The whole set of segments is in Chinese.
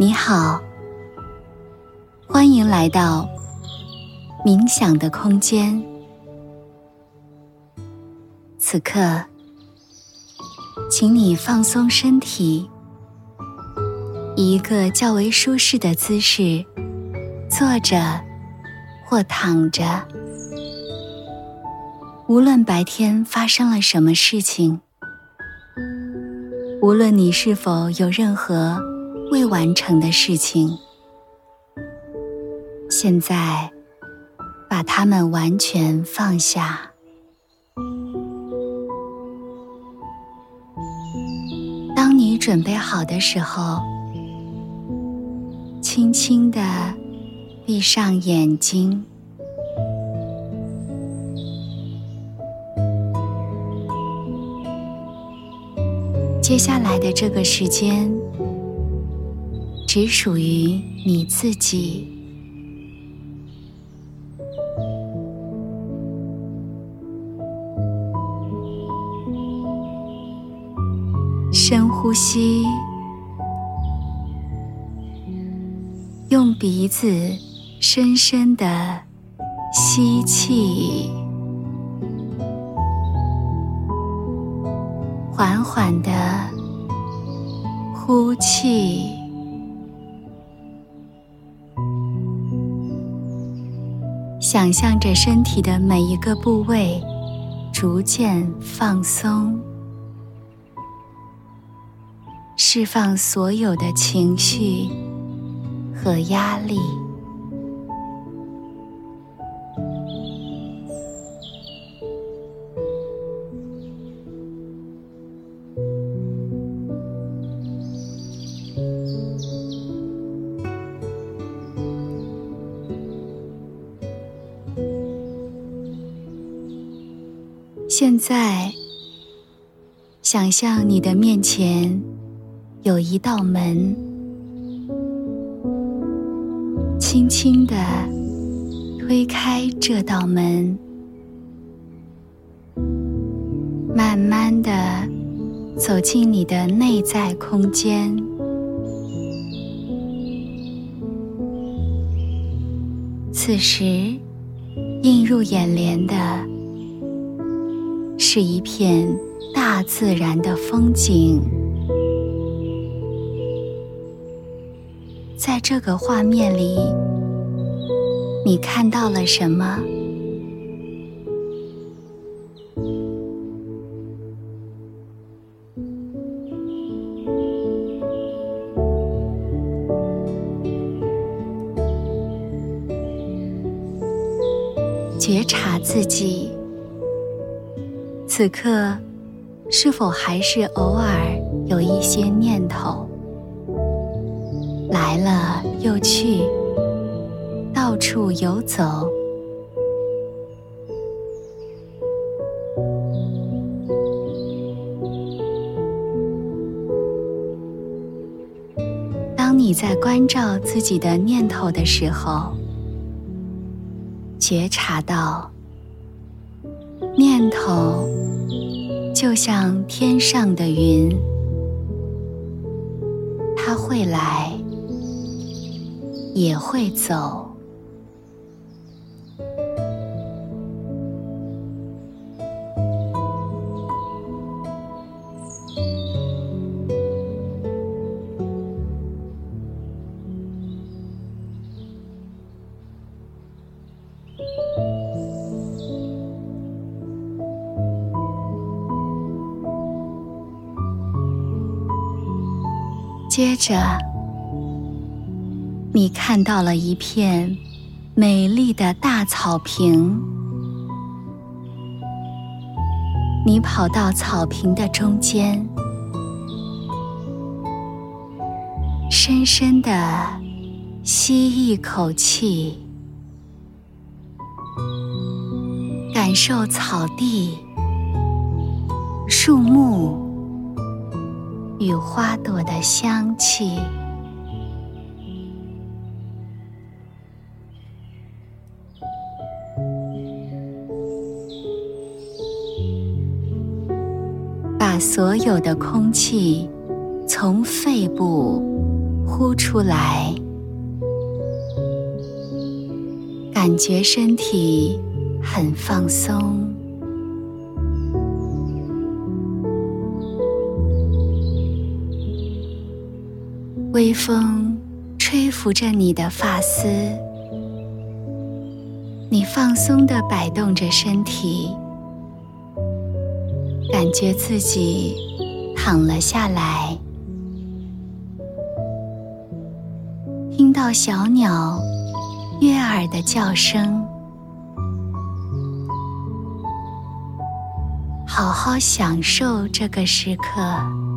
你好，欢迎来到冥想的空间。此刻，请你放松身体，以一个较为舒适的姿势坐着或躺着。无论白天发生了什么事情，无论你是否有任何未完成的事情，现在把它们完全放下。当你准备好的时候，轻轻的闭上眼睛。接下来的这个时间，只属于你自己。深呼吸，用鼻子深深的吸气。缓缓的呼气，想象着身体的每一个部位逐渐放松，释放所有的情绪和压力。现在，想象你的面前有一道门，轻轻的推开这道门，慢慢的走进你的内在空间。此时，映入眼帘的。是一片大自然的风景，在这个画面里，你看到了什么？觉察自己。此刻，是否还是偶尔有一些念头来了又去，到处游走？当你在关照自己的念头的时候，觉察到念头。就像天上的云，它会来，也会走。接着，你看到了一片美丽的大草坪。你跑到草坪的中间，深深的吸一口气，感受草地、树木。与花朵的香气，把所有的空气从肺部呼出来，感觉身体很放松。微风吹拂着你的发丝，你放松地摆动着身体，感觉自己躺了下来。听到小鸟悦耳的叫声，好好享受这个时刻。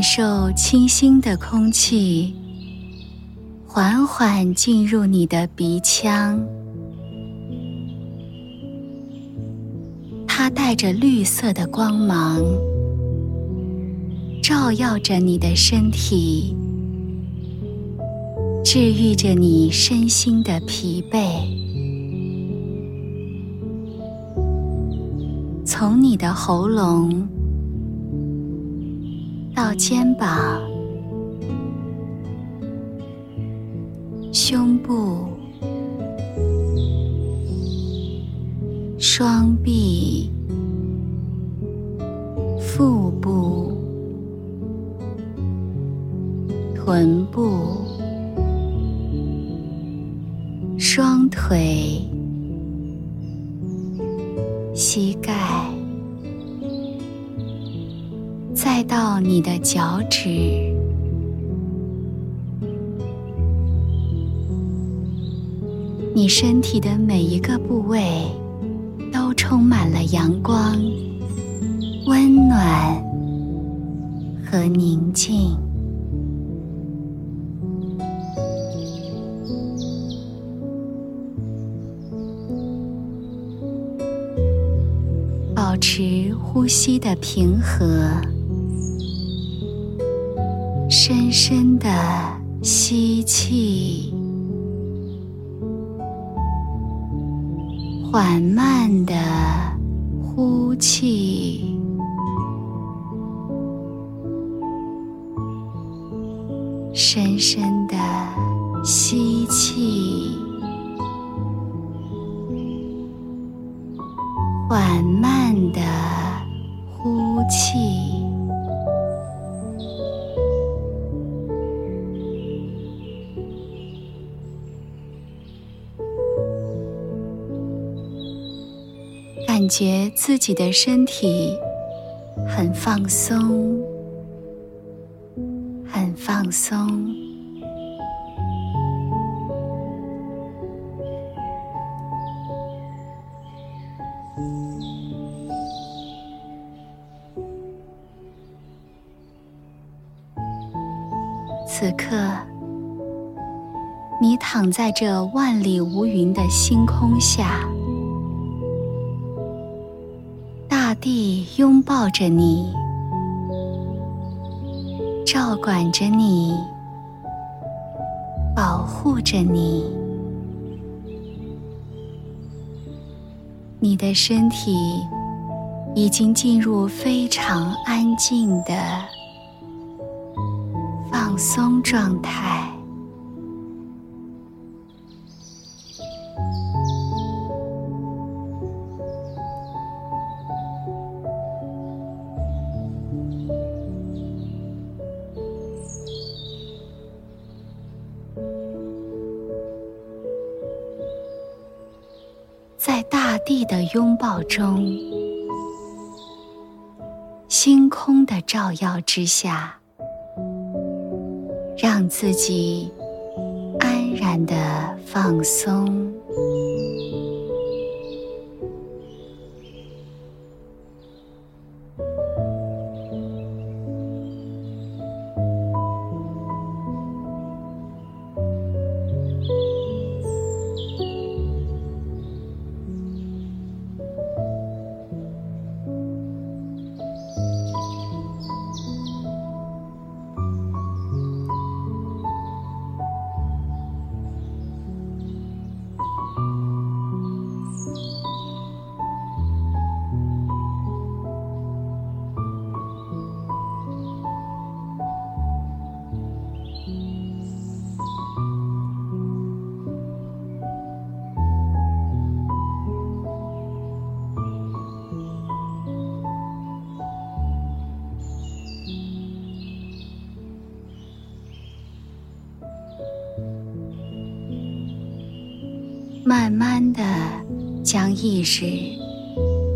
感受清新的空气缓缓进入你的鼻腔，它带着绿色的光芒，照耀着你的身体，治愈着你身心的疲惫。从你的喉咙。到肩膀、胸部、双臂、腹部、臀部、双腿、膝盖。到你的脚趾，你身体的每一个部位都充满了阳光、温暖和宁静。保持呼吸的平和。深深的吸气，缓慢的呼气，深深的吸气，缓慢感觉自己的身体很放松，很放松。此刻，你躺在这万里无云的星空下。地拥抱着你，照管着你，保护着你。你的身体已经进入非常安静的放松状态。地的拥抱中，星空的照耀之下，让自己安然的放松。慢慢的将意识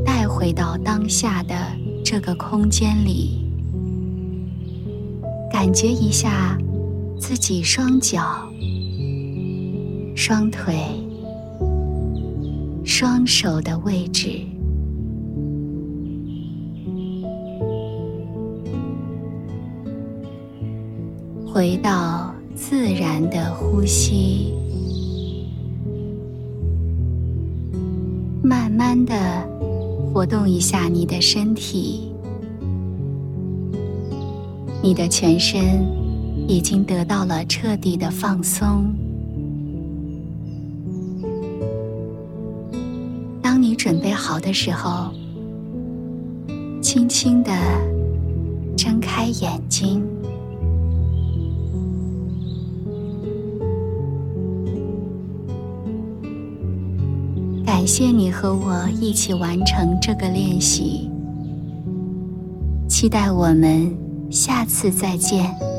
带回到当下的这个空间里，感觉一下自己双脚、双腿、双手的位置，回到自然的呼吸。慢的活动一下你的身体，你的全身已经得到了彻底的放松。当你准备好的时候，轻轻的睁开眼睛。感谢你和我一起完成这个练习，期待我们下次再见。